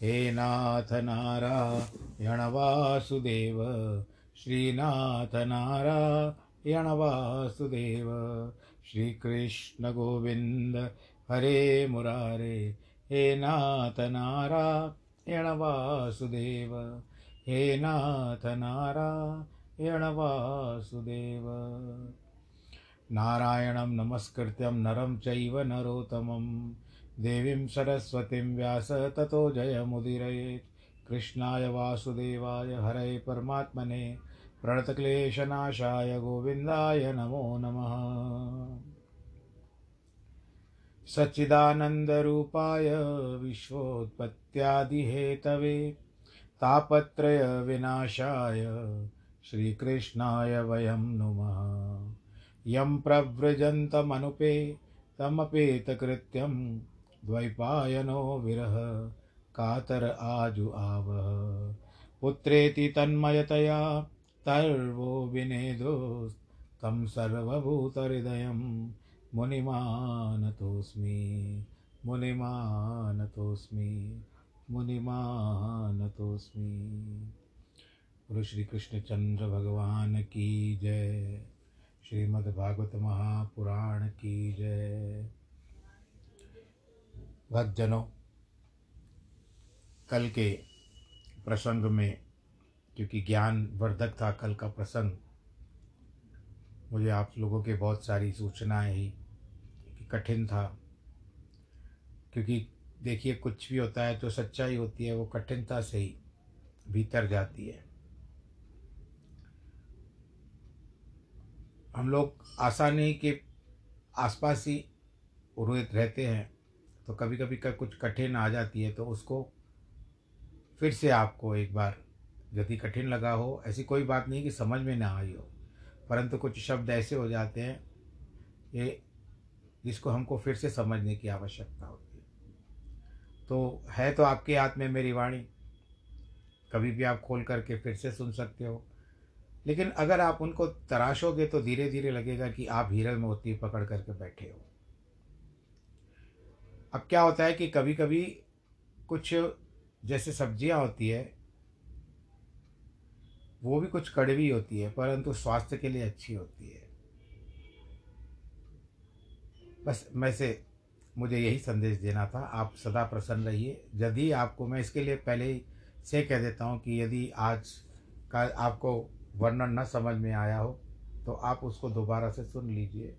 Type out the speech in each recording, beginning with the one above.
हे नाथ नारायण वासुदेव, श्रीनाथ नारायण वासुदेव, श्रीकृष्ण गोविन्द हरे मुरारे, हे नाथ नारायण वासुदेव, हे नाथ नारायण वासुदेव। नारायणं नमस्कृत्यं नरं चैव नरोत्तमम्। देवीं सरस्वतीं व्यास ततो जयमुदीरयेत् कृष्णाय वासुदेवाय हरे परमात्मने। प्रणतक्लेशनाशाय गोविन्दाय नमो नमः। सच्चिदानन्दरूपाय विश्वोत्पत्त्यादिहेतवे। तापत्रयविनाशाय श्रीकृष्णाय वयं नुमः। यं प्रव्रजन्तमनुपे, तमपेतकृत्यं द्वैपायनो विरह, कातर आजु आवह पुत्रेति तन्मयतया, तर्वो विनेदोस्तं सर्वभूतहृदयं मुनिमानतोऽस्मि मुनिमानतोऽस्मि मुनिमानतोऽस्मि। गुरु श्री कृष्णचंद्र भगवान की जय। श्रीमद्भागवत महापुराण की जय। भक्तजनों कल के प्रसंग में, क्योंकि ज्ञान वर्धक था कल का प्रसंग, मुझे आप लोगों के बहुत सारी सूचनाएँ ही कठिन था। क्योंकि देखिए, कुछ भी होता है तो सच्चाई होती है, वो कठिनता से ही भीतर जाती है। हम लोग आसानी के आसपास ही रोहित रहते हैं। तो कभी कभी का, कुछ कठिन आ जाती है तो उसको फिर से आपको एक बार यदि कठिन लगा हो, ऐसी कोई बात नहीं कि समझ में ना आई हो, परंतु कुछ शब्द ऐसे हो जाते हैं ये जिसको हमको फिर से समझने की आवश्यकता होती है। तो है तो आपके हाथ में मेरी वाणी, कभी भी आप खोल करके फिर से सुन सकते हो, लेकिन अगर आप उनको तराशोगे तो धीरे धीरे लगेगा कि आप हीरे मोती पकड़ करके बैठे हो। अब क्या होता है कि कभी कभी कुछ जैसे सब्ज़ियाँ होती है, वो भी कुछ कड़वी होती है, परंतु स्वास्थ्य के लिए अच्छी होती है। बस मैं से, मुझे यही संदेश देना था, आप सदा प्रसन्न रहिए। यदि आपको, मैं इसके लिए पहले ही से कह देता हूँ कि यदि आज का आपको वर्णन न समझ में आया हो तो आप उसको दोबारा से सुन लीजिए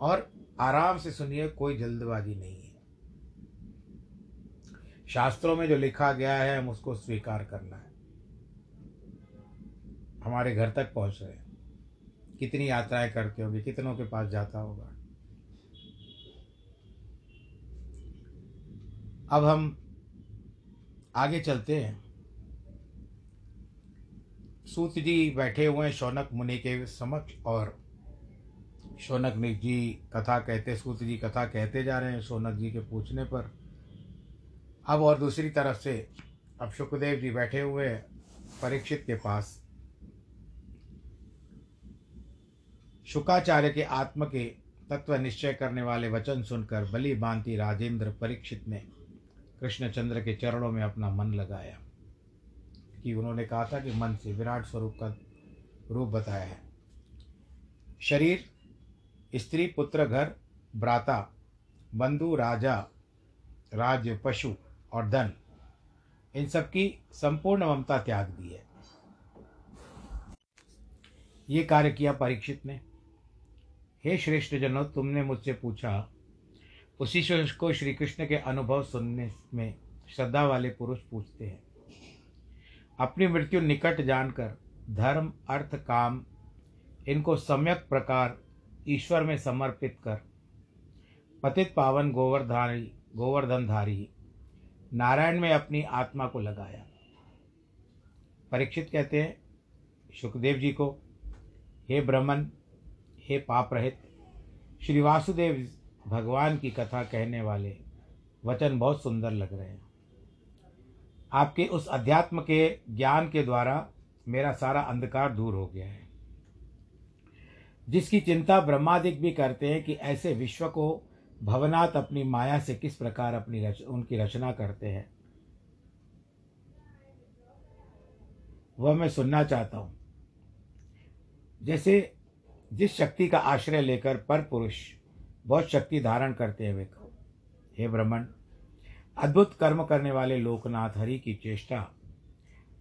और आराम से सुनिए, कोई जल्दबाजी नहीं है। शास्त्रों में जो लिखा गया है, हम उसको स्वीकार करना है। हमारे घर तक पहुँच रहे हैं। कितनी यात्राएँ करते होंगे, कितनों के पास जाता होगा? अब हम आगे चलते हैं। सूत जी बैठे हुए हैं शौनक मुनि के समक्ष और शौनक जी कथा कहते, सूत जी कथा कहते जा रहे हैं शौनक जी के पूछने पर। अब और दूसरी तरफ़ से अब सुखदेव जी बैठे हुए हैं परीक्षित के पास। शुकाचार्य के आत्म के तत्व निश्चय करने वाले वचन सुनकर बलि बांति राजेंद्र परीक्षित ने कृष्णचंद्र के चरणों में अपना मन लगाया कि उन्होंने कहा था कि मन से विराट स्वरूप का रूप बताया है। शरीर, स्त्री, पुत्र, घर, भ्राता, बंधु, राजा राज्य पशु और धन। इन सब की संपूर्ण ममता त्याग दी है। ये कार्य किया परीक्षित ने। हे श्रेष्ठ जनों, तुमने मुझसे पूछा, उसी को श्री कृष्ण के अनुभव सुनने में श्रद्धा वाले पुरुष पूछते हैं। अपनी मृत्यु निकट जानकर धर्म, अर्थ, काम, इनको सम्यक प्रकार ईश्वर में समर्पित कर, पतित पावन गोवर्धारी गोवर्धनधारी नारायण में अपनी आत्मा को लगाया। परीक्षित कहते हैं सुखदेव जी को, हे ब्रह्मन, हे पाप रहित, श्री वासुदेव भगवान की कथा कहने वाले वचन बहुत सुंदर लग रहे हैं। आपके उस अध्यात्म के ज्ञान के द्वारा मेरा सारा अंधकार दूर हो गया है। जिसकी चिंता ब्रह्मादिक भी करते हैं कि ऐसे विश्व को भवनाथ अपनी माया से किस प्रकार अपनी रच, उनकी रचना करते हैं? वह मैं सुनना चाहता हूँ। जैसे जिस शक्ति का आश्रय लेकर पर पुरुष बहुत शक्ति धारण करते हुए वे हे ब्रह्मण अद्भुत कर्म करने वाले लोकनाथ हरि की चेष्टा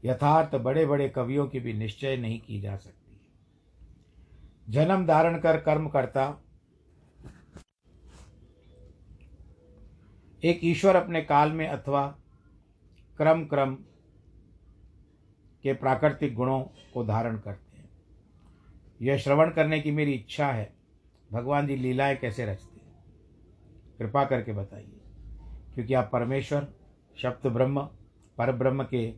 यथार्थ बड़े बड़े कवियों की भी निश्चय नहीं की जा सकती। जन्म धारण कर कर्म करता एक ईश्वर अपने काल में अथवा क्रम क्रम के प्राकृतिक गुणों को धारण करते हैं। यह श्रवण करने की मेरी इच्छा है। भगवान जी लीलाएँ कैसे रचते हैं? कृपा करके बताइए। क्योंकि आप परमेश्वर शब्द ब्रह्म पर ब्रह्म के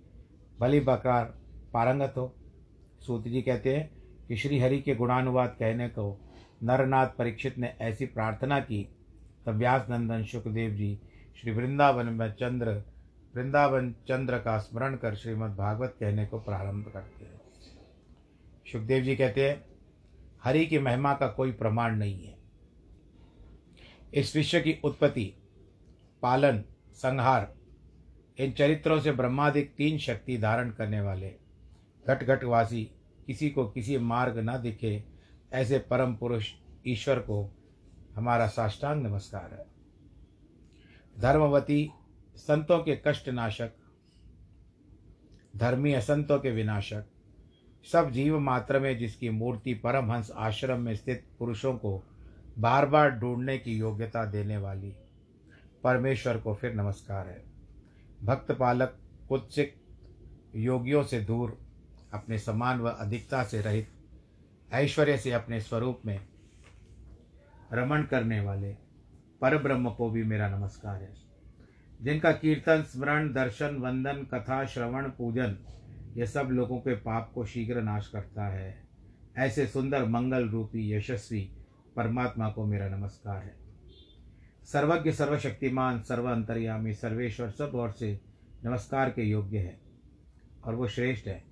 भली बकार पारंगत हो। सूत जी कहते हैं कि श्री हरि के गुणानुवाद कहने को नरनाथ परीक्षित ने ऐसी प्रार्थना की, तब व्यास नंदन सुखदेव जी श्री वृंदावन में चंद्र, वृंदावन चंद्र का स्मरण कर श्रीमद् भागवत कहने को प्रारंभ करते हैं। सुखदेव जी कहते हैं, हरि की महिमा का कोई प्रमाण नहीं है। इस विश्व की उत्पत्ति, पालन, संहार, इन चरित्रों से ब्रह्मादिक तीन शक्ति धारण करने वाले घट घटवासी किसी को किसी मार्ग न दिखे, ऐसे परम पुरुष ईश्वर को हमारा साष्टांग नमस्कार है। धर्मवती, संतों के कष्ट नाशक धर्मी असंतों के विनाशक, सब जीव मात्र में जिसकी मूर्ति परमहंस आश्रम में स्थित पुरुषों को बार बार ढूँढने की योग्यता देने वाली, परमेश्वर को फिर नमस्कार है। भक्त पालक कुत्सिक योगियों से दूर, अपने समान व अधिकता से रहित, ऐश्वर्य से अपने स्वरूप में रमण करने वाले पर ब्रह्म को भी मेरा नमस्कार है। जिनका कीर्तन, स्मरण, दर्शन, वंदन, कथा, श्रवण, पूजन, ये सब लोगों के पाप को शीघ्र नाश करता है। ऐसे सुंदर मंगल रूपी यशस्वी परमात्मा को मेरा नमस्कार है। सर्वज्ञ, सर्वशक्तिमान, सर्व अंतर्यामी, सर्वेश्वर, सब ओर से नमस्कार के योग्य है और वो श्रेष्ठ है।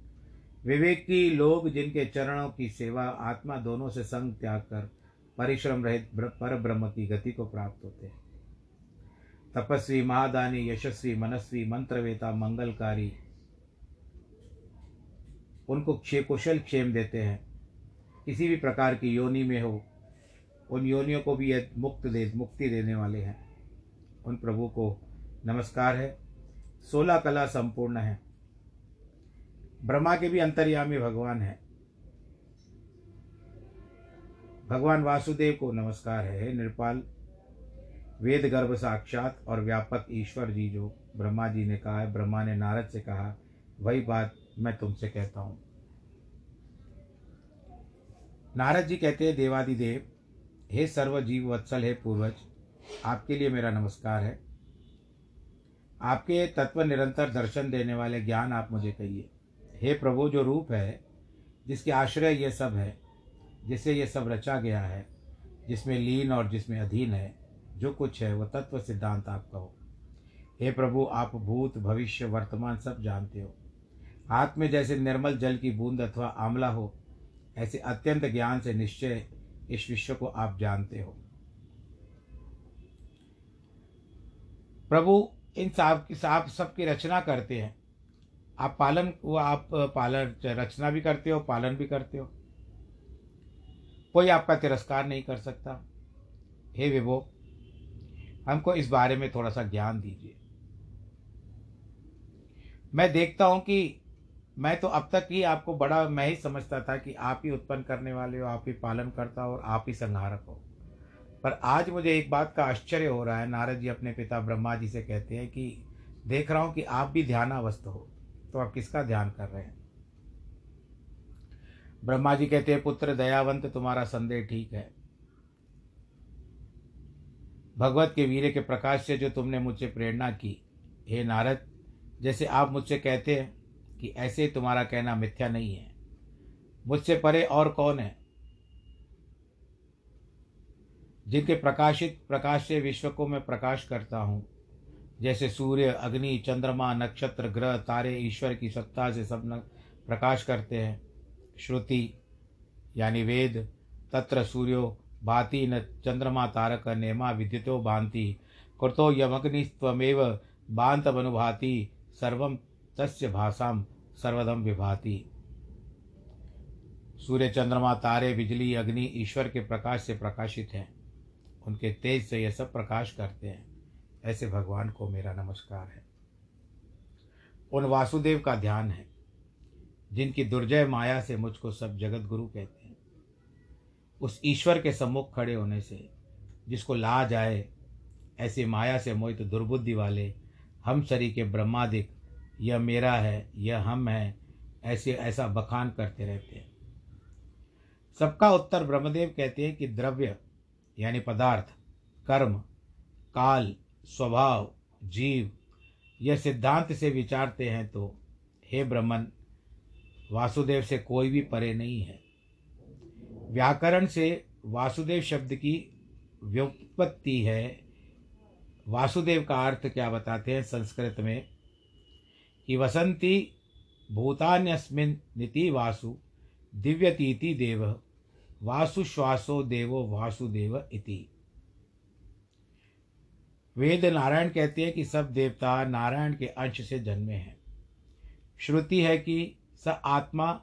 विवेक की लोग जिनके चरणों की सेवा, आत्मा दोनों से संग त्याग कर परिश्रम रहित पर ब्रह्म की गति को प्राप्त होते हैं। तपस्वी, महादानी, यशस्वी, मनस्वी, मंत्रवेता, मंगलकारी, उनको क्षे, कुशल क्षेम देते हैं। किसी भी प्रकार की योनि में हो, उन योनियों को भी यह मुक्त दे, मुक्ति देने वाले हैं। उन प्रभु को नमस्कार है। सोलह कला संपूर्ण है। ब्रह्मा के भी अंतर्यामी भगवान है। भगवान वासुदेव को नमस्कार है निर्पाल वेद गर्भ साक्षात और व्यापक ईश्वर जी, जो ब्रह्मा जी ने कहा है, ब्रह्मा ने नारद से कहा, वही बात मैं तुमसे कहता हूँ। नारद जी कहते हैं, देवादिदेव, हे सर्व जीव वत्सल हे पूर्वज, आपके लिए मेरा नमस्कार है। आपके तत्व निरंतर दर्शन देने वाले ज्ञान आप मुझे कहिए। हे प्रभु, जो रूप है, जिसके आश्रय ये सब है जिससे ये सब रचा गया है, जिसमें लीन और जिसमें अधीन है, जो कुछ है वह तत्व सिद्धांत आपका हो। हे प्रभु, आप भूत, भविष्य, वर्तमान सब जानते हो। हाथ में जैसे निर्मल जल की बूंद अथवा आंवला हो, ऐसे अत्यंत ज्ञान से निश्चय इस विश्व को आप जानते हो। प्रभु, इन साब की साब सबकी रचना करते हैं। आप पालन, वो आप, पालन, रचना भी करते हो, पालन भी करते हो। कोई आपका तिरस्कार नहीं कर सकता। हे विभो, हमको इस बारे में थोड़ा सा ज्ञान दीजिए। मैं देखता हूँ कि मैं तो अब तक ही आपको बड़ा, मैं ही समझता था कि आप ही उत्पन्न करने वाले हो, आप ही पालन करता हो और आप ही संहारक हो। पर आज मुझे एक बात का आश्चर्य हो रहा है। नारद जी अपने पिता ब्रह्मा जी से कहते हैं कि, देख रहा हूँ कि आप भी ध्यानावस्थ हो तो आप किसका ध्यान कर रहे हैं? ब्रह्मा जी कहते हैं, पुत्र दयावंत, तुम्हारा संदेह ठीक है। भगवत के वीर के प्रकाश से जो तुमने मुझसे प्रेरणा की, हे नारद, जैसे आप मुझसे कहते हैं कि ऐसे तुम्हारा कहना मिथ्या नहीं है। मुझसे परे और कौन है? जिनके प्रकाशित, प्रकाश से विश्व को मैं प्रकाश करता हूँ। जैसे सूर्य, अग्नि, चंद्रमा, नक्षत्र, ग्रह, तारे ईश्वर की सत्ता से सब प्रकाश करते हैं। श्रुति, यानी वेद, तत्र सूर्यो, भाति न चंद्रमा तारक नेमा विद्युतो भांति कृतो यमग्निस्वमेव बांतमनुभाति सर्वम तस्य भाषाम सर्वदम विभाति। सूर्य चंद्रमा तारे बिजली अग्नि ईश्वर के प्रकाश से प्रकाशित हैं। उनके तेज से यह सब प्रकाश करते हैं। ऐसे भगवान को मेरा नमस्कार है। उन वासुदेव का ध्यान है। जिनकी दुर्जय माया से मुझको सब जगत गुरु कहते हैं। उस ईश्वर के सम्मुख खड़े होने से, जिसको ला जाए ऐसी माया से मोहित तो दुर्बुद्धि वाले हम शरी के ब्रह्मादिक, यह मेरा है, यह हम है, ऐसे, ऐसा बखान करते रहते हैं। सबका उत्तर ब्रह्मदेव कहते हैं कि द्रव्य, यानी पदार्थ, कर्म, काल, स्वभाव, जीव, यह सिद्धांत से विचारते हैं तो हे ब्रह्मन वासुदेव से कोई भी परे नहीं है। व्याकरण से वासुदेव शब्द की व्युत्पत्ति है। वासुदेव का अर्थ क्या बताते हैं संस्कृत में? कि वसंती भूतान्यस्मिन नीति वासु, दिव्यतीति देव, वासुश्वासो देवो वासुदेव इति। वेद नारायण कहते हैं कि सब देवता नारायण के अंश से जन्मे हैं। श्रुति है कि स आत्मा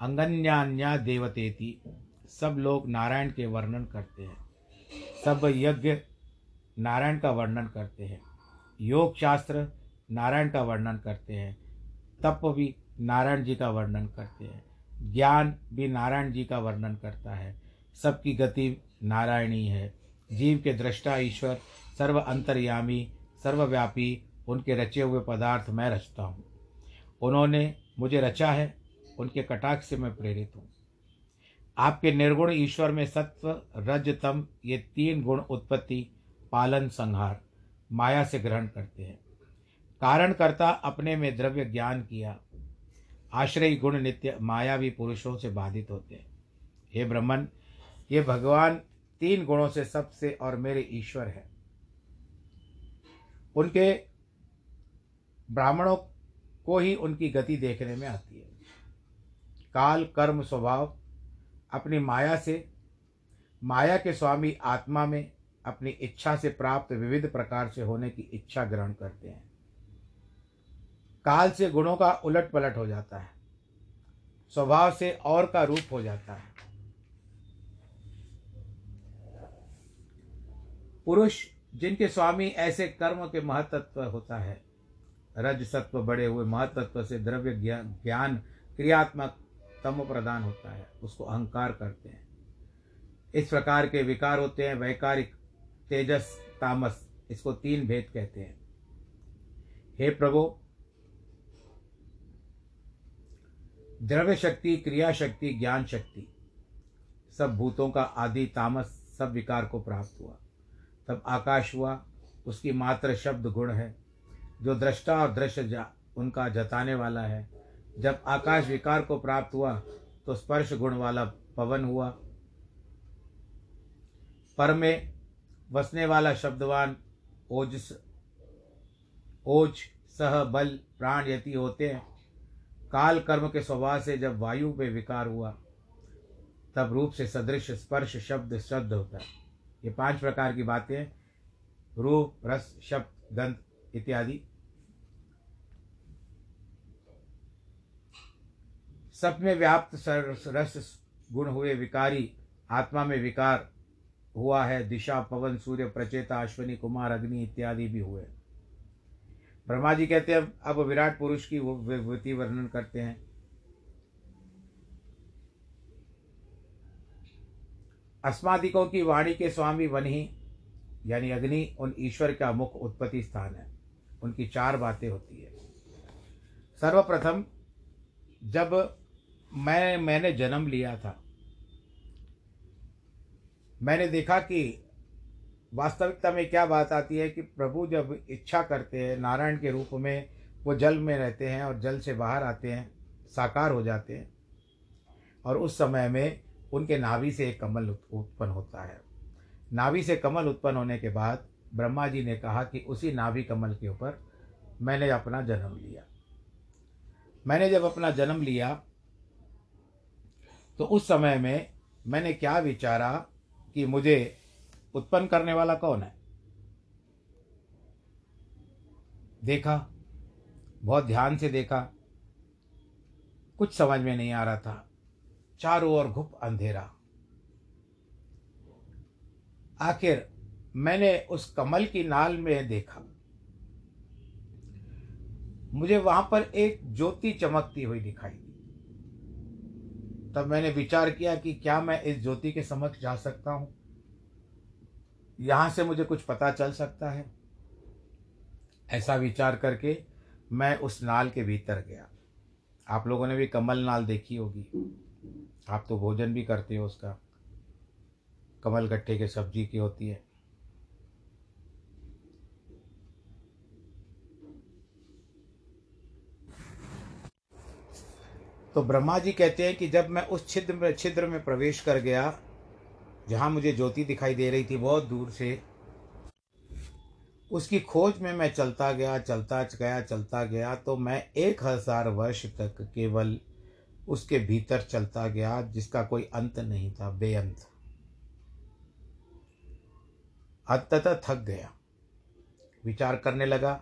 अंगन्यान्या देवतेति। सब लोग नारायण के वर्णन करते हैं। सब यज्ञ नारायण का वर्णन करते हैं। योग शास्त्र नारायण का वर्णन करते हैं। तप भी नारायण जी का वर्णन करते हैं। ज्ञान भी नारायण जी का वर्णन करता है। सबकी गति नारायणी है। जीव के दृष्टा ईश्वर, सर्व अंतर्यामी, सर्वव्यापी, उनके रचे हुए पदार्थ मैं रचता हूँ। उन्होंने मुझे रचा है, उनके कटाक्ष से मैं प्रेरित हूँ। आपके निर्गुण ईश्वर में सत्व, रज, तम, ये तीन गुण उत्पत्ति, पालन, संहार, माया से ग्रहण करते हैं। कारण करता अपने में द्रव्य ज्ञान किया। आश्रय गुण नित्य मायावी पुरुषों से बाधित होते हैं। हे ब्रह्मन, ये भगवान तीन गुणों से सबसे और मेरे ईश्वर है। उनके ब्राह्मणों को ही उनकी गति देखने में आती है। काल, कर्म, स्वभाव अपनी माया से, माया के स्वामी आत्मा में अपनी इच्छा से प्राप्त विविध प्रकार से होने की इच्छा ग्रहण करते हैं। काल से गुणों का उलट पलट हो जाता है। स्वभाव से और का रूप हो जाता है। पुरुष जिनके स्वामी ऐसे कर्म के महतत्व होता है रज सत्व बड़े हुए महतत्व से द्रव्य ज्ञान क्रियात्मक तम प्रदान होता है। उसको अहंकार करते हैं। इस प्रकार के विकार होते हैं, वैकारिक तेजस, तामस, इसको तीन भेद कहते हैं। हे प्रभु द्रव्य शक्ति क्रिया शक्ति ज्ञान शक्ति सब भूतों का आदि तामस, सब विकार को प्राप्त हुआ। तब आकाश हुआ, उसकी मात्र शब्द गुण है। जो दृष्टा और दृश्य उनका जताने वाला है। जब आकाश विकार को प्राप्त हुआ तो स्पर्श गुण वाला पवन हुआ। पर में वसने वाला शब्दवान ओज ओज सह बल प्राण यति होते हैं। काल कर्म के स्वभाव से जब वायु पे विकार हुआ, तब रूप से सदृश, स्पर्श, शब्द शब्द होता है। ये पाँच प्रकार की बातें रूप रस, शब्द, गंध इत्यादि। सब में व्याप्त रस गुण हुए विकारी, आत्मा में विकार हुआ है, दिशा, पवन, सूर्य, प्रचेता, अश्वनी, कुमार, अग्नि इत्यादि भी हुए। ब्रह्मा जी कहते हैं, अब विराट पुरुष की विभूति वर्णन करते हैं। अस्मादिकों की वाणी के स्वामी वन ही, यानी अग्नि, उन ईश्वर का मुख्य उत्पत्ति स्थान है। उनकी चार बातें होती है। सर्वप्रथम, जब मैं, मैंने जन्म लिया था। मैंने देखा कि वास्तविकता में क्या बात आती है कि प्रभु जब इच्छा करते हैं, नारायण के रूप में वो जल में रहते हैं और जल से बाहर आते हैं, साकार हो जाते हैं और उस समय में उनके नाभि से एक कमल उत्पन्न होता है। नाभि से कमल उत्पन्न होने के बाद ब्रह्मा जी ने कहा कि उसी नाभि कमल के ऊपर मैंने अपना जन्म लिया। मैंने जब अपना जन्म लिया तो उस समय में मैंने क्या विचारा कि मुझे उत्पन्न करने वाला कौन है? देखा, बहुत ध्यान से देखा। कुछ समझ में नहीं आ रहा था। चारों ओर घुप अंधेरा। आखिर मैंने उस कमल की नाल में देखा। मुझे वहाँ पर एक ज्योति चमकती हुई दिखाई। तब मैंने विचार किया कि क्या मैं इस ज्योति के समक्ष जा सकता हूँ। यहाँ से मुझे कुछ पता चल सकता है। ऐसा विचार करके मैं उस नाल के भीतर गया। आप लोगों ने भी कमल नाल देखी होगी। आप तो भोजन भी करते हो उसका। कमल गट्टे के सब्ज़ी की होती है। तो ब्रह्मा जी कहते हैं कि जब मैं उस छिद्र में छिद्र में प्रवेश कर गया, जहाँ मुझे ज्योति दिखाई दे रही थी बहुत दूर से, उसकी खोज में मैं चलता गया चलता गया चलता गया तो मैं एक हज़ार वर्ष तक केवल उसके भीतर चलता गया, जिसका कोई अंत नहीं था, बेअंत। अंततः थक गया। विचार करने लगा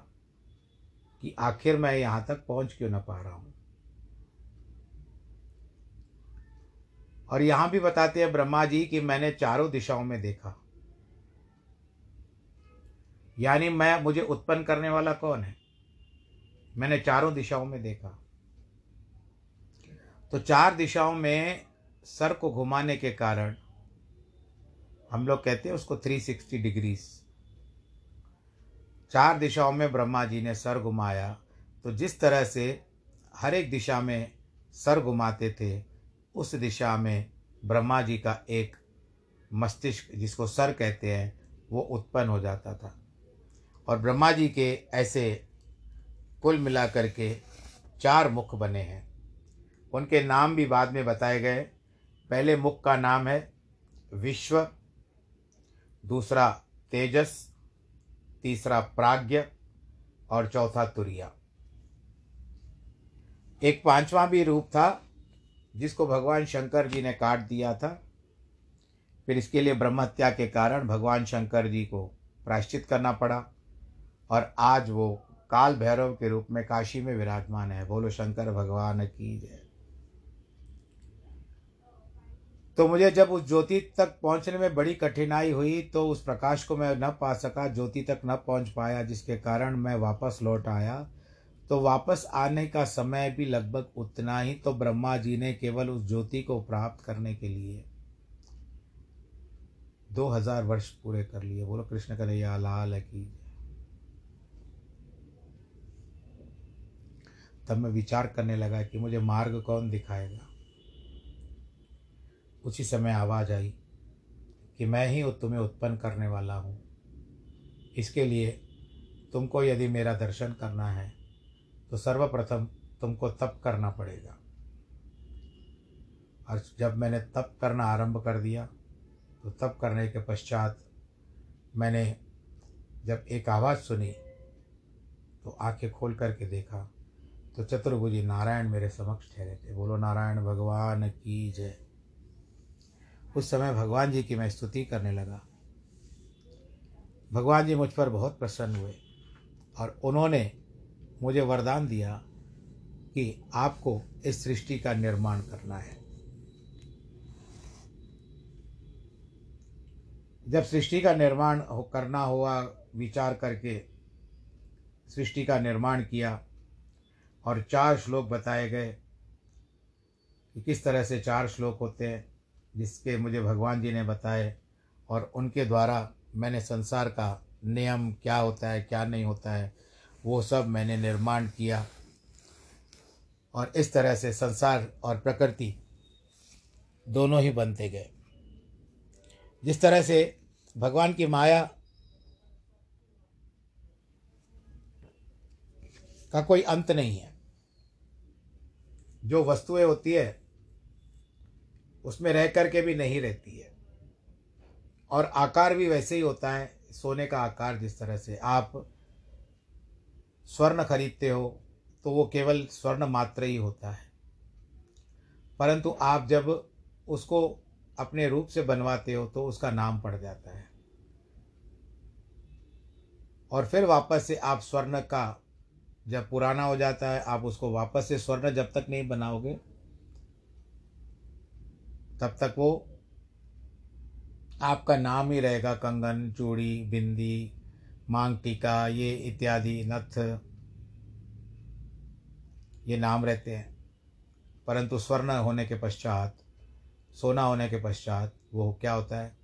कि आखिर मैं यहाँ तक पहुँच क्यों ना पा रहा हूँ? और यहाँ भी बताते हैं ब्रह्मा जी कि मैंने चारों दिशाओं में देखा। यानी मैं, मुझे उत्पन्न करने वाला कौन है? मैंने चारों दिशाओं में देखा। तो चार दिशाओं में सर को घुमाने के कारण हम लोग कहते हैं उसको 360 डिग्रीज चार दिशाओं में ब्रह्मा जी ने सर घुमाया। तो जिस तरह से हर एक दिशा में सर घुमाते थे उस दिशा में ब्रह्मा जी का एक मस्तिष्क जिसको सर कहते हैं, वो उत्पन्न हो जाता था। और ब्रह्मा जी के ऐसे कुल मिलाकर के चार मुख बने हैं। उनके नाम भी बाद में बताए गए। पहले मुख का नाम है विश्व, दूसरा तेजस, तीसरा प्राज्ञ और चौथा तुरिया। एक पांचवा भी रूप था जिसको भगवान शंकर जी ने काट दिया था, फिर इसके लिए ब्रह्म हत्या के कारण भगवान शंकर जी को प्रायश्चित करना पड़ा। और आज वो काल भैरव के रूप में काशी में विराजमान है। बोलो, शंकर भगवान की जय। तो मुझे जब उस ज्योति तक पहुँचने में बड़ी कठिनाई हुई तो उस प्रकाश को मैं न पा सका, ज्योति तक न पहुँच पाया, जिसके कारण मैं वापस लौट आया। तो वापस आने का समय भी लगभग उतना ही तो ब्रह्मा जी ने केवल उस ज्योति को प्राप्त करने के लिए दो हज़ार वर्ष पूरे कर लिए। बोलो, कृष्ण कन्हैया, लाल की तब मैं विचार करने लगा कि मुझे मार्ग कौन दिखाएगा। उसी समय आवाज़ आई कि मैं ही तुम्हें उत्पन्न करने वाला हूँ। इसके लिए तुमको यदि मेरा दर्शन करना है तो सर्वप्रथम तुमको तप करना पड़ेगा। और जब मैंने तप करना आरंभ कर दिया तो तप करने के पश्चात मैंने जब एक आवाज़ सुनी तो आँखें खोल करके देखा तो चतुर्भुजी नारायण मेरे समक्ष ठहरे थे। बोलो, नारायण, भगवान की जय। उस समय भगवान जी की मैं स्तुति करने लगा। भगवान जी मुझ पर बहुत प्रसन्न हुए, और उन्होंने मुझे वरदान दिया कि आपको इस सृष्टि का निर्माण करना है। जब सृष्टि का निर्माण हो, करना हुआ, विचार करके सृष्टि का निर्माण किया और चार श्लोक बताए गए कि किस तरह से चार श्लोक होते हैं, जिसके मुझे भगवान जी ने बताए और उनके द्वारा मैंने संसार का नियम क्या होता है, क्या नहीं होता है वो सब मैंने निर्माण किया। और इस तरह से संसार और प्रकृति दोनों ही बनते गए। जिस तरह से भगवान की माया का कोई अंत नहीं है, जो वस्तुएँ होती है, उसमें रह करके भी नहीं रहती है। और आकार भी वैसे ही होता है, सोने का आकार जिस तरह से आप स्वर्ण खरीदते हो तो वो केवल स्वर्ण मात्र ही होता है। परंतु आप जब उसको अपने रूप से बनवाते हो तो उसका नाम पड़ जाता है। और फिर वापस से आप स्वर्ण का जब पुराना हो जाता है, आप उसको वापस से स्वर्ण जब तक नहीं बनाओगे, तब तक वो आपका नाम ही रहेगा कंगन, चूड़ी, बिंदी मांग टीका ये इत्यादि नथ, ये नाम रहते हैं। परंतु स्वर्ण होने के पश्चात, सोना होने के पश्चात वो क्या होता है?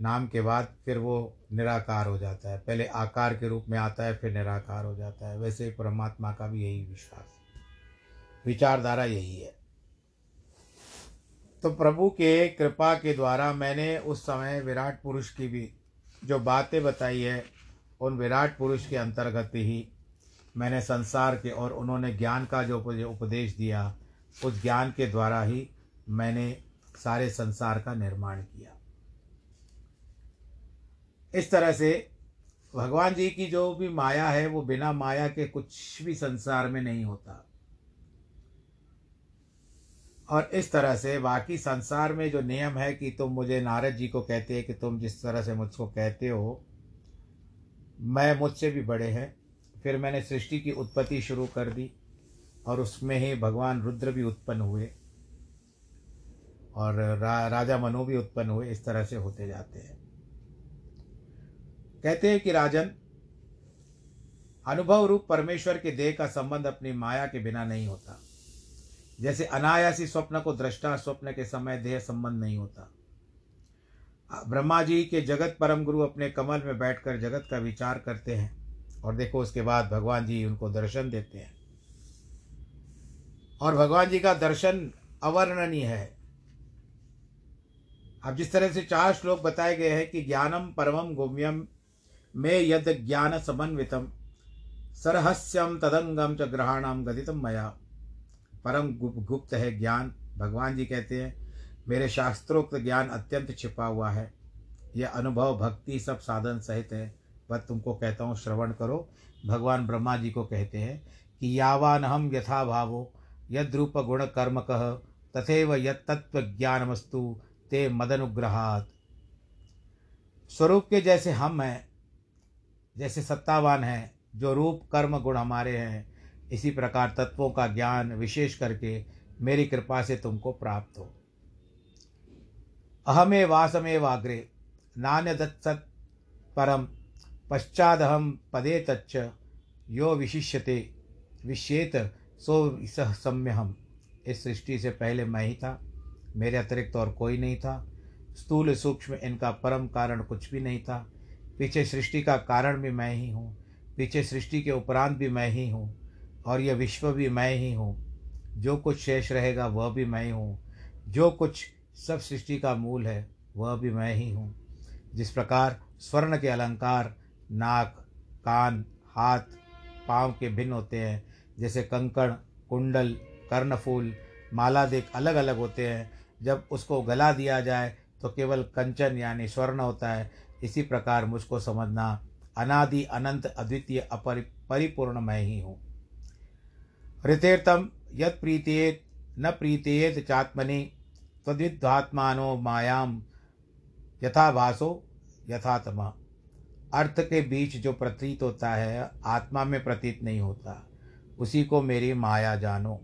नाम के बाद फिर वो निराकार हो जाता है। पहले आकार के रूप में आता है, फिर निराकार हो जाता है। वैसे ही परमात्मा का भी यही विश्वास विचारधारा यही है। तो प्रभु के कृपा के द्वारा मैंने उस समय विराट पुरुष की भी जो बातें बताई है उन विराट पुरुष के अंतर्गत ही मैंने संसार के और उन्होंने ज्ञान का जो उपदेश दिया, उस ज्ञान के द्वारा ही मैंने सारे संसार का निर्माण किया। इस तरह से भगवान जी की जो भी माया है, वो बिना माया के कुछ भी संसार में नहीं होता। और इस तरह से बाकी संसार में जो नियम है कि तुम मुझे नारद जी को कहते हैं कि तुम जिस तरह से मुझको कहते हो मैं मुझसे भी बड़े हैं। फिर मैंने सृष्टि की उत्पत्ति शुरू कर दी और उसमें ही भगवान रुद्र भी उत्पन्न हुए और रा, राजा मनु भी उत्पन्न हुए इस तरह से होते जाते हैं। कहते हैं कि राजन अनुभव रूप परमेश्वर के देह का संबंध अपनी माया के बिना नहीं होता। जैसे अनायासी स्वप्न को दृष्टा स्वप्न के समय देह संबंध नहीं होता। ब्रह्मा जी के जगत परम गुरु अपने कमल में बैठकर जगत का विचार करते हैं और देखो उसके बाद भगवान जी उनको दर्शन देते हैं। और भगवान जी का दर्शन अवर्णनीय है। अब जिस तरह से चार श्लोक बताए गए हैं कि ज्ञानम परमम गोम्यम में यद ज्ञान समन्वितम, सरहस्यम तदंगम च ग्रहणम गदितम मया। परम गुप्त है ज्ञान, भगवान जी कहते हैं। मेरे शास्त्रोक्त ज्ञान अत्यंत छिपा हुआ है। यह अनुभव, भक्ति सब साधन सहित है। वह तुमको कहता हूँ, श्रवण करो। भगवान ब्रह्मा जी को कहते हैं कि यावान हम यथा भावो, यद्रूप गुण कर्म कह तथेव यत्तत्व ज्ञानमस्तु ते मदनुग्रहात। स्वरूप के जैसे हम हैं, जैसे सत्तावान हैं, जो रूप, कर्म, गुण हमारे हैं, इसी प्रकार तत्वों का ज्ञान विशेष करके मेरी कृपा से तुमको प्राप्त हो। अहमे वासमे वाग्रे नान्य दत्सत परम पश्चादहम पदे तच्च यो विशिष्यते। विश्येत सो सह सम्य हम इस सृष्टि से पहले मैं ही था। मेरे अतिरिक्त और कोई नहीं था। स्थूल सूक्ष्म इनका परम कारण कुछ भी नहीं था। पीछे सृष्टि का कारण भी मैं ही हूँ। पीछे सृष्टि के उपरांत भी मैं ही हूँ। और यह विश्व भी मैं ही हूँ। जो कुछ शेष रहेगा वह भी मैं ही हूँ। जो कुछ सब सृष्टि का मूल है, वह भी मैं ही हूँ। जिस प्रकार स्वर्ण के अलंकार नाक, कान, हाथ, पाँव के भिन्न होते हैं, जैसे कंकड़ कुंडल, कर्णफूल माला देख अलग अलग होते हैं, जब उसको गला दिया जाए तो केवल कंचन यानी स्वर्ण होता है। इसी प्रकार मुझको समझना अनादि अनंत अद्वितीय अपरि, परिपूर्ण मैं ही हूँ। ऋतेर्थम यद प्रीतेत न प्रीतेत चात्मनि तद्विद्वात्मानो मायाम यथा भासो यथात्मा। अर्थ के बीच जो प्रतीत होता है, आत्मा में प्रतीत नहीं होता। उसी को मेरी माया जानो।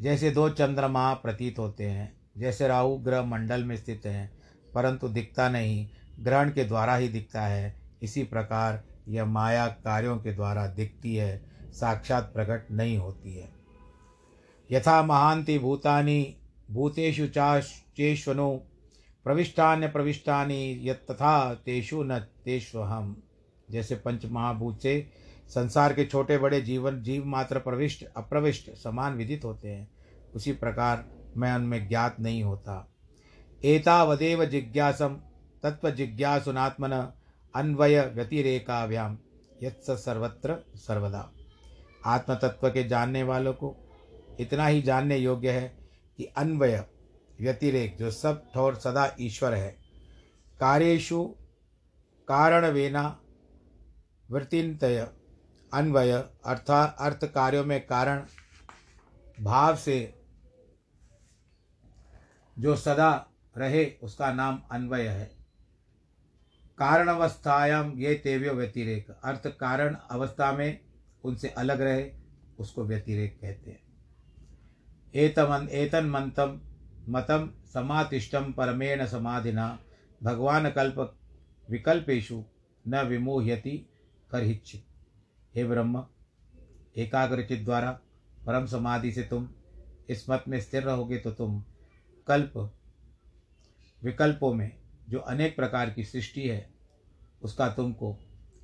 जैसे दो चंद्रमा प्रतीत होते हैं, जैसे राहु ग्रह मंडल में स्थित हैं, परंतु दिखता नहीं, ग्रहण के द्वारा ही दिखता है। इसी प्रकार यह माया कार्यों के द्वारा दिखती है, साक्षात प्रकट नहीं होती है। यथा महांति भूतानि भूतेषु चाश्चेष्वनो, प्रविष्टान्य प्रविष्टानि यथा तेषु न तेषु हम जैसे पंच महाभूत से संसार के छोटे बड़े जीवन, जीव मात्र प्रविष्ट, अप्रविष्ट, समान विदित होते हैं। उसी प्रकार मैं उनमें ज्ञात नहीं होता। एतावदेव जिज्ञासम, तत्व जिज्ञासुनात्मन, अन्वय व्यतिरेकाभ्याम यत्स सर्वत्र सर्वदा। आत्म तत्व के जानने वालों को इतना ही जानने योग्य है कि अन्वय व्यतिरेक, जो सब ठोर सदा ईश्वर है। कार्येशु कारणवेना वृत्तितय। अन्वय अर्थात अर्थ कार्यों में कारण, भाव से जो सदा रहे, उसका नाम अन्वय है। कारण अवस्थायाम ये तेव्य व्यतिरेक। अर्थ, कारण, अवस्था में उनसे अलग रहे, उसको व्यतिरेक कहते हैं। एतमन एतन मंतम मतम समातिष्ठम परमेण समाधिना। भगवान कल्प विकल्पेशु न विमोह्यति करहिच्छित हे ब्रह्म, एकाग्रचित द्वारा परम समाधि से तुम इस मत में स्थिर रहोगे तो तुम कल्प विकल्पों में जो अनेक प्रकार की सृष्टि है, उसका तुमको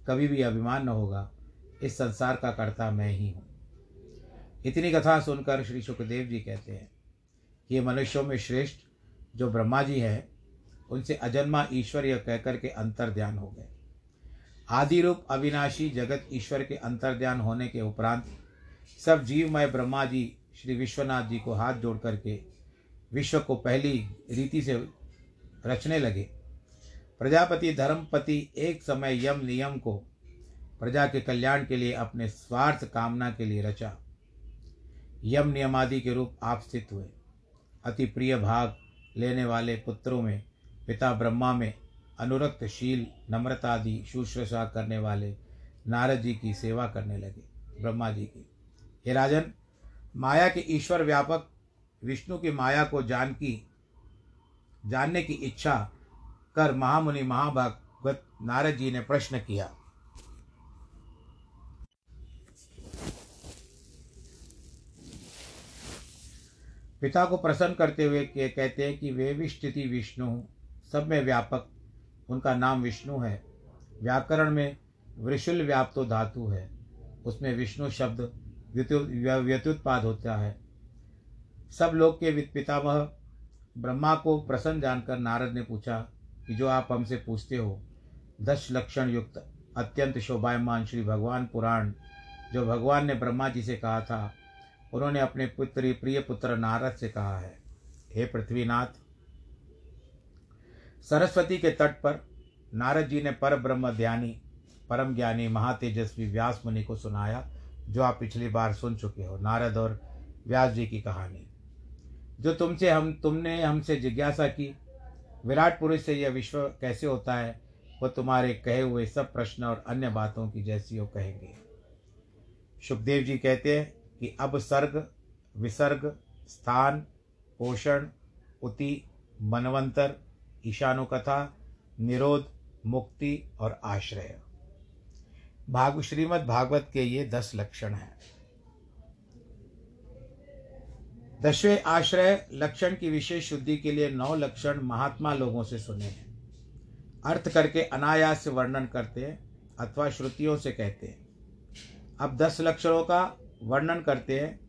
कभी भी अभिमान न होगा। इस संसार का कर्ता मैं ही हूँ। इतनी कथा सुनकर श्री सुखदेव जी कहते हैं कि मनुष्यों में श्रेष्ठ जो ब्रह्मा जी हैं, उनसे अजन्मा ईश्वर यह कहकर के अंतर ध्यान हो गए। आदि रूप अविनाशी जगत ईश्वर के अंतर ध्यान होने के उपरांत सब जीवमय ब्रह्मा जी श्री विश्वनाथ जी को हाथ जोड़ करके विश्व को पहली रीति से रचने लगे। प्रजापति धर्मपति एक समय यम नियम को प्रजा के कल्याण के लिए अपने स्वार्थ कामना के लिए रचा। यम नियमादि के रूप आप स्थित हुए। अति प्रिय भाग लेने वाले पुत्रों में, पिता ब्रह्मा में अनुरक्त शील नम्रता आदि शुश्रूषा करने वाले नारद जी की सेवा करने लगे, ब्रह्मा जी की। हे राजन, माया के ईश्वर व्यापक, विष्णु की माया को जान की, जानने की इच्छा कर महामुनि महाभागवत नारद जी ने प्रश्न किया। पिता को प्रसन्न करते हुए कहते हैं कि वे विष्ठिति विष्णु सब में व्यापक, उनका नाम विष्णु है। व्याकरण में वृशुल व्याप्तो धातु है। उसमें विष्णु शब्द व्यत्युत्पाद होता है। सब लोग के पितामह ब्रह्मा को प्रसन्न जानकर नारद ने पूछा कि जो आप हमसे पूछते हो दस लक्षण युक्त, अत्यंत शोभायमान श्री भगवान पुराण, जो भगवान ने ब्रह्मा जी से कहा था उन्होंने अपने पुत्री, प्रिय पुत्र नारद से कहा है, हे पृथ्वीनाथ, सरस्वती के तट पर नारद जी ने पर ब्रह्म ध्यानी परम ज्ञानी महातेजस्वी व्यास मुनि को सुनाया, जो आप पिछली बार सुन चुके हो, नारद और व्यास जी की कहानी। जो तुमसे हम, तुमने हमसे जिज्ञासा की, विराट पुरुष से यह विश्व कैसे होता है वह तुम्हारे कहे हुए सब प्रश्न और अन्य बातों की जैसी वो कहेंगे। सुखदेव जी कहते हैं कि अब सर्ग, विसर्ग, स्थान, पोषण, उति, मनवंतर, ईशानुकथा, निरोध, मुक्ति और आश्रय। भाग श्रीमद् भागवत के ये दस लक्षण हैं। दसवें आश्रय लक्षण की विशेष शुद्धि के लिए नौ लक्षण महात्मा लोगों से सुने हैं। अर्थ करके अनायास से वर्णन करते हैं अथवा श्रुतियों से कहते हैं। अब दस लक्षणों का वर्णन करते हैं,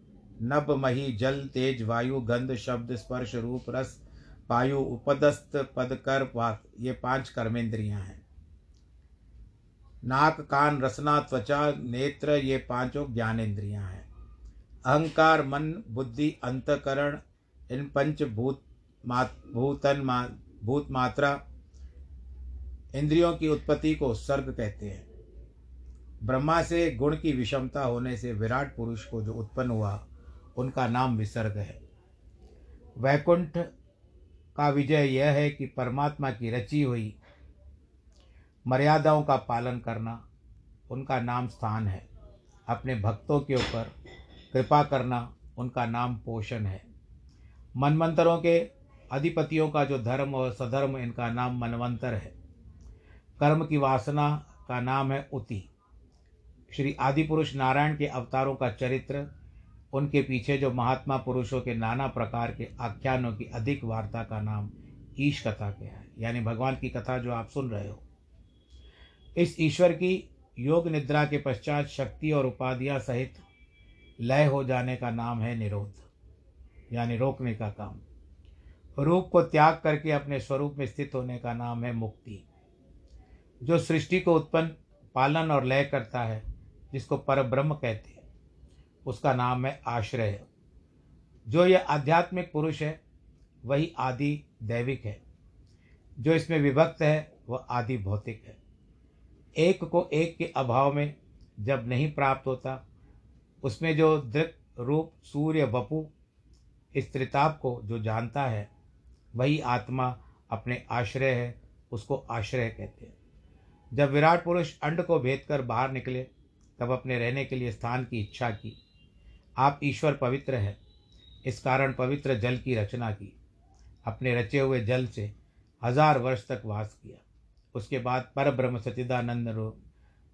नभ मही जल तेज वायु गंध शब्द स्पर्श रूप रस पायु उपदस्त पद कर वाक ये पाँच कर्मेंद्रियाँ हैं। नाक, कान, रसना, त्वचा, नेत्र, ये पाँचों ज्ञानेन्द्रियाँ हैं। अहंकार, मन, बुद्धि, अंतकरण, इन पंच भूत मात, भूतन मा, भूत मात्रा, इंद्रियों की उत्पत्ति को सर्ग कहते हैं। ब्रह्मा से गुण की विषमता होने से विराट पुरुष को जो उत्पन्न हुआ, उनका नाम विसर्ग है। वैकुंठ का विजय यह है कि परमात्मा की रची हुई मर्यादाओं का पालन करना उनका नाम स्थान है। अपने भक्तों के ऊपर कृपा करना उनका नाम पोषण है। मनमंत्रों के अधिपतियों का जो धर्म और सधर्म, इनका नाम मनवंतर है। कर्म की वासना का नाम है उति। श्री आदि पुरुष नारायण के अवतारों का चरित्र, उनके पीछे जो महात्मा पुरुषों के नाना प्रकार के आख्यानों की अधिक वार्ता का नाम ईश कथा के है, यानी भगवान की कथा जो आप सुन रहे हो। इस ईश्वर की योग निद्रा के पश्चात शक्ति और उपाधियाँ सहित लय हो जाने का नाम है निरोध, यानी रोकने का काम। रूप को त्याग करके अपने स्वरूप में स्थित होने का नाम है मुक्ति, जो सृष्टि को उत्पन्न, पालन और लय करता है। जिसको पर ब्रह्म कहते हैं, उसका नाम है आश्रय। जो यह आध्यात्मिक पुरुष है, वही आदि दैविक है। जो इसमें विभक्त है, वह आदि भौतिक है। एक को एक के अभाव में जब नहीं प्राप्त होता, उसमें जो दृक रूप सूर्य वपु इस त्रिताप को जो जानता है, वही आत्मा अपने आश्रय है, उसको आश्रय कहते हैं। जब विराट पुरुष अंड को भेद कर बाहर निकले तब अपने रहने के लिए स्थान की इच्छा की। आप ईश्वर पवित्र है, इस कारण पवित्र जल की रचना की। अपने रचे हुए जल से हज़ार वर्ष तक वास किया। उसके बाद पर ब्रह्म सचिदानंद रूप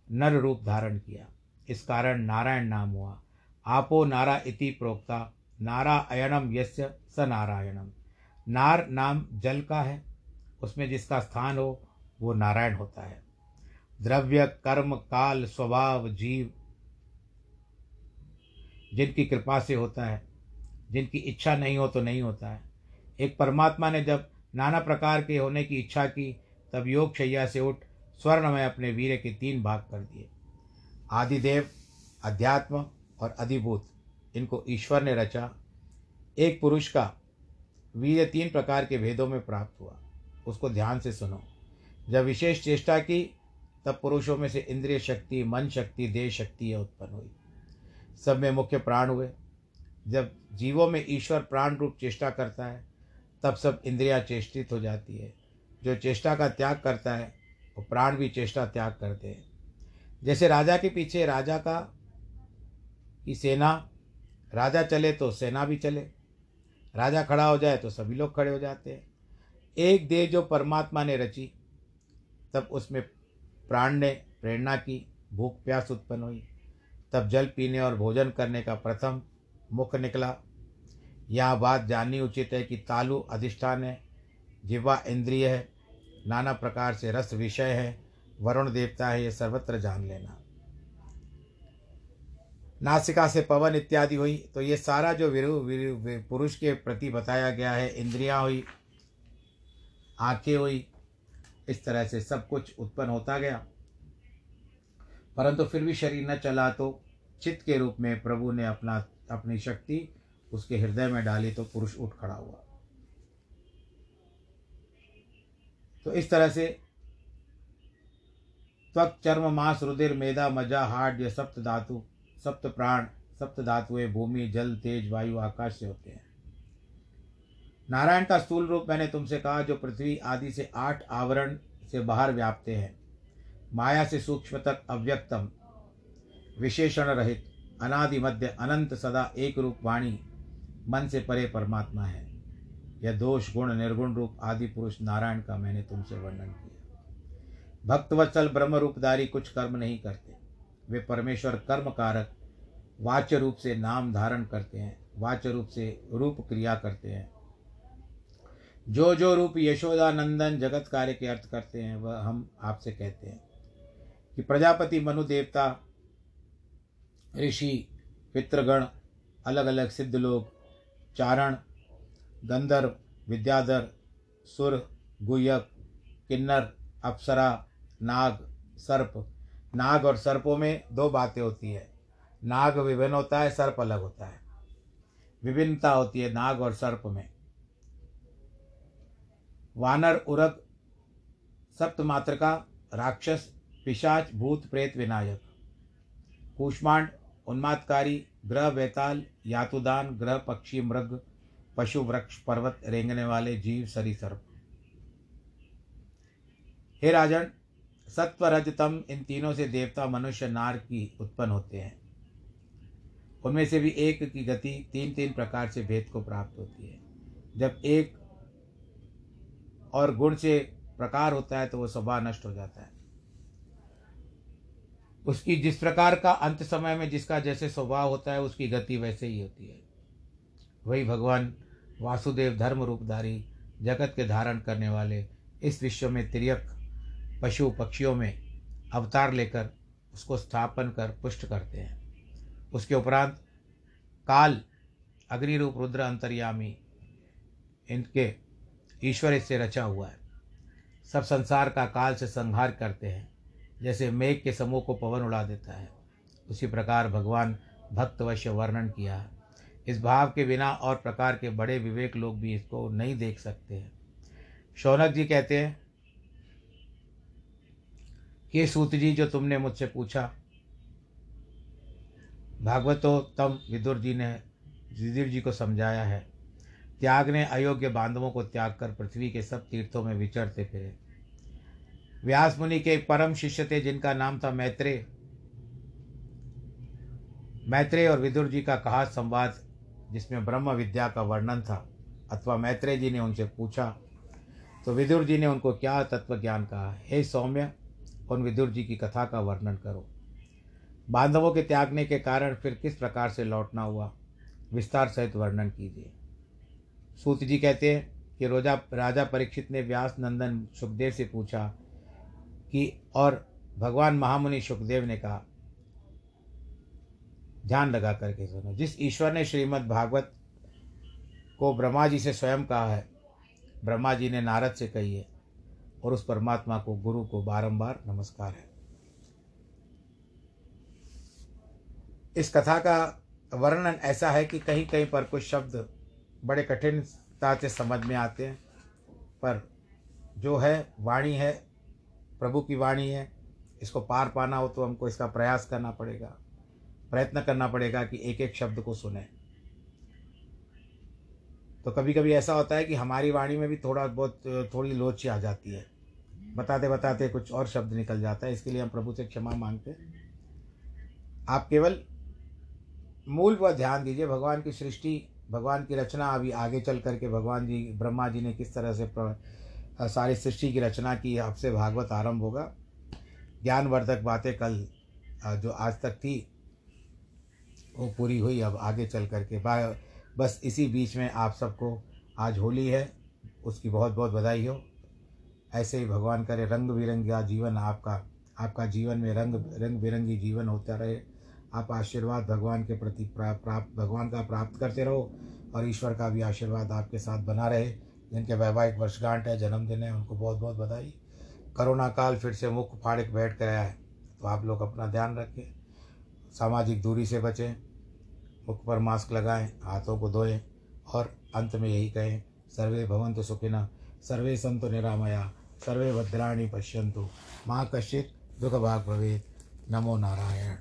नर रूप धारण किया। इस कारण नारायण नाम हुआ। आपो नारा इति प्रोक्ता नारायणम यस्य स नारायणम। नार नाम जल का है। उसमें जिसका स्थान हो, वो नारायण होता है। द्रव्य, कर्म, काल, स्वभाव, जीव, जिनकी कृपा से होता है, जिनकी इच्छा नहीं हो तो नहीं होता है। एक परमात्मा ने जब नाना प्रकार के होने की इच्छा की, तब योग शैया से उठ स्वर्ण में अपने वीर के तीन भाग कर दिए। आदिदेव, अध्यात्म और अधिभूत, इनको ईश्वर ने रचा। एक पुरुष का वीर तीन प्रकार के भेदों में प्राप्त हुआ। उसको ध्यान से सुनो। जब विशेष चेष्टा की तब पुरुषों में से इंद्रिय शक्ति, मन शक्ति, देह शक्ति उत्पन्न हुई। सब में मुख्य प्राण हुए। जब जीवों में ईश्वर प्राण रूप चेष्टा करता है, तब सब इंद्रियाँ चेष्टित हो जाती है। जो चेष्टा का त्याग करता है, वो प्राण भी चेष्टा त्याग करते हैं। जैसे राजा के पीछे राजा का की सेना, राजा चले तो सेना भी चले। राजा खड़ा हो जाए तो सभी लोग खड़े हो जाते हैं। एक देह जो परमात्मा ने रची, तब उसमें प्राण ने प्रेरणा की भूख प्यास उत्पन्न हुई। तब जल पीने और भोजन करने का प्रथम मुख निकला। यह बात जाननी उचित है कि तालु अधिष्ठान है जिवा इंद्रिय है नाना प्रकार से रस विषय है वरुण देवता है ये सर्वत्र जान लेना। नासिका से पवन इत्यादि हुई तो ये सारा जो विरु, पुरुष के प्रति बताया गया है इंद्रियाँ हुई आँखें हुई इस तरह से सब कुछ उत्पन्न होता गया। परंतु फिर भी शरीर न चला तो चित्त के रूप में प्रभु ने अपना, अपनी शक्ति उसके हृदय में डाली तो पुरुष उठ खड़ा हुआ। तो इस तरह से त्वक, चर्म, मांस, रुधिर मेधा मज़ा हार्ड ये सप्त धातु, सप्त प्राण, सप्त धातुएँ, भूमि, जल, तेज, वायु, आकाश से होते हैं। नारायण का स्थूल रूप मैंने तुमसे कहा, जो पृथ्वी आदि से आठ आवरण से बाहर व्याप्ते हैं। माया से सूक्ष्म तक अव्यक्तम, विशेषण रहित, अनादि मध्य अनंत सदा एक रूप वाणी, मन से परे परमात्मा है। यह दोष, गुण, निर्गुण रूप आदि पुरुष नारायण का मैंने तुमसे वर्णन किया। भक्तवत्सल ब्रह्म रूपधारी कुछ कर्म नहीं करते। वे परमेश्वर कर्म कारक वाच्य रूप से नाम धारण करते हैं, वाच्य रूप से रूप क्रिया करते हैं जो जो रूप यशोदानंदन जगत कार्य के अर्थ करते हैं, वह हम आपसे कहते हैं कि प्रजापति मनु देवता ऋषि, पितृगण अलग अलग सिद्ध लोग, चारण, गंधर्व, विद्याधर, सुर गुयक किन्नर, अप्सरा, नाग, सर्प। नाग और सर्पों में दो बातें होती है। नाग विभिन्न होता है, सर्प अलग होता है। विभिन्नता होती है नाग और सर्प में। वानर, उरग, सप्तमात्रका, राक्षस, पिशाच, भूत, प्रेत, विनायक। कूष्मांड, उन्मादकारी, ग्रह, वेताल, यातुदान, ग्रह, पक्षी, मृग, पशु, वृक्ष, पर्वत, रेंगने वाले जीव सरी सर्प हे राजन सत्व रजतम इन तीनों से देवता मनुष्य नार की उत्पन्न होते हैं। उनमें से भी एक की गति तीन तीन प्रकार से भेद को प्राप्त होती है। जब एक और गुण से प्रकार होता है तो वो स्वभाव नष्ट हो जाता है। उसकी जिस प्रकार का अंत समय में जिसका जैसे स्वभाव होता है, उसकी गति वैसे ही होती है। वही भगवान वासुदेव धर्म रूपधारी, जगत के धारण करने वाले इस विश्व में तिरक, पशु पक्षियों में अवतार लेकर उसको स्थापन कर पुष्ट करते हैं। उसके उपरांत काल अग्नि रूप रुद्र अंतर्यामी, इनके ईश्वर इससे रचा हुआ है। सब संसार का काल से संहार करते हैं, जैसे मेघ के समूह को पवन उड़ा देता है। उसी प्रकार भगवान भक्तवश्य वर्णन किया है। इस भाव के बिना और प्रकार के बड़े विवेक लोग भी इसको नहीं देख सकते हैं। शौनक जी कहते हैं कि सूत जी जो तुमने मुझसे पूछा भागवतो तम विदुर जी ने, विदुर जी को समझाया है। त्याग ने अयोग्य बांधवों को त्याग कर पृथ्वी के सब तीर्थों में विचरते फिरे। व्यास मुनि के एक परम शिष्य थे, जिनका नाम था मैत्रेय मैत्रेय और विदुर जी का कहा संवाद, जिसमें ब्रह्म विद्या का वर्णन था, अथवा मैत्रेय जी ने उनसे पूछा तो विदुर जी ने उनको क्या तत्व ज्ञान कहा? हे सौम्य, उन विदुर जी की कथा का वर्णन करो। बांधवों के त्यागने के कारण फिर किस प्रकार से लौटना हुआ? विस्तार सहित वर्णन कीजिए। सूत जी कहते हैं कि रोजा, राजा परीक्षित ने व्यास नंदन सुखदेव से पूछा कि, और भगवान महामुनि सुखदेव ने कहा, ध्यान लगा करके सुनो, जिस ईश्वर ने श्रीमद् भागवत को ब्रह्मा जी से स्वयं कहा है, ब्रह्मा जी ने नारद से कही है, और उस परमात्मा को, गुरु को बारंबार नमस्कार है। इस कथा का वर्णन ऐसा है कि कहीं कहीं पर कुछ शब्द बड़े कठिनता से समझ में आते हैं, पर जो है, वाणी है, प्रभु की वाणी है, इसको पार पाना हो तो हमको इसका प्रयास करना पड़ेगा, प्रयत्न करना पड़ेगा कि एक एक शब्द को सुने। तो कभी कभी ऐसा होता है कि हमारी वाणी में भी थोड़ा बहुत, थोड़ी लोची आ जाती है। बताते बताते कुछ और शब्द निकल जाता है, इसके लिए हम प्रभु से क्षमा मांगते हैं। आप केवल मूल पर ध्यान दीजिए, भगवान की सृष्टि भगवान की रचना अभी आगे चल करके भगवान जी, ब्रह्मा जी ने किस तरह से सारी सृष्टि की रचना की, अब से भागवत आरंभ होगा। ज्ञानवर्धक बातें कल जो आज तक थी, वो पूरी हुई, अब आगे चल करके। बस इसी बीच में आप सबको आज होली है, उसकी बहुत बहुत बधाई हो। ऐसे ही भगवान करे रंग बिरंगा जीवन आपका आपका जीवन में रंग रंग बिरंगी जीवन होता रहे। आप आशीर्वाद भगवान के प्रति प्राप्त भगवान का प्राप्त करते रहो और ईश्वर का भी आशीर्वाद आपके साथ बना रहे। जिनके वैवाहिक वर्षगांठ है, जन्मदिन है, उनको बहुत बहुत बधाई। कोरोना काल फिर से मुख फाड़ बैठ कर आया है तो आप लोग अपना ध्यान रखें, सामाजिक दूरी से बचें, मुख पर मास्क लगाएँ, हाथों को धोएँ और अंत में यही कहें, सर्वे भवंतु सुखिना सर्वे संतु निरामया, सर्वे भद्राणी पश्यंतु माँ कश्चित दुख भाग भवेत्। नमो नारायण।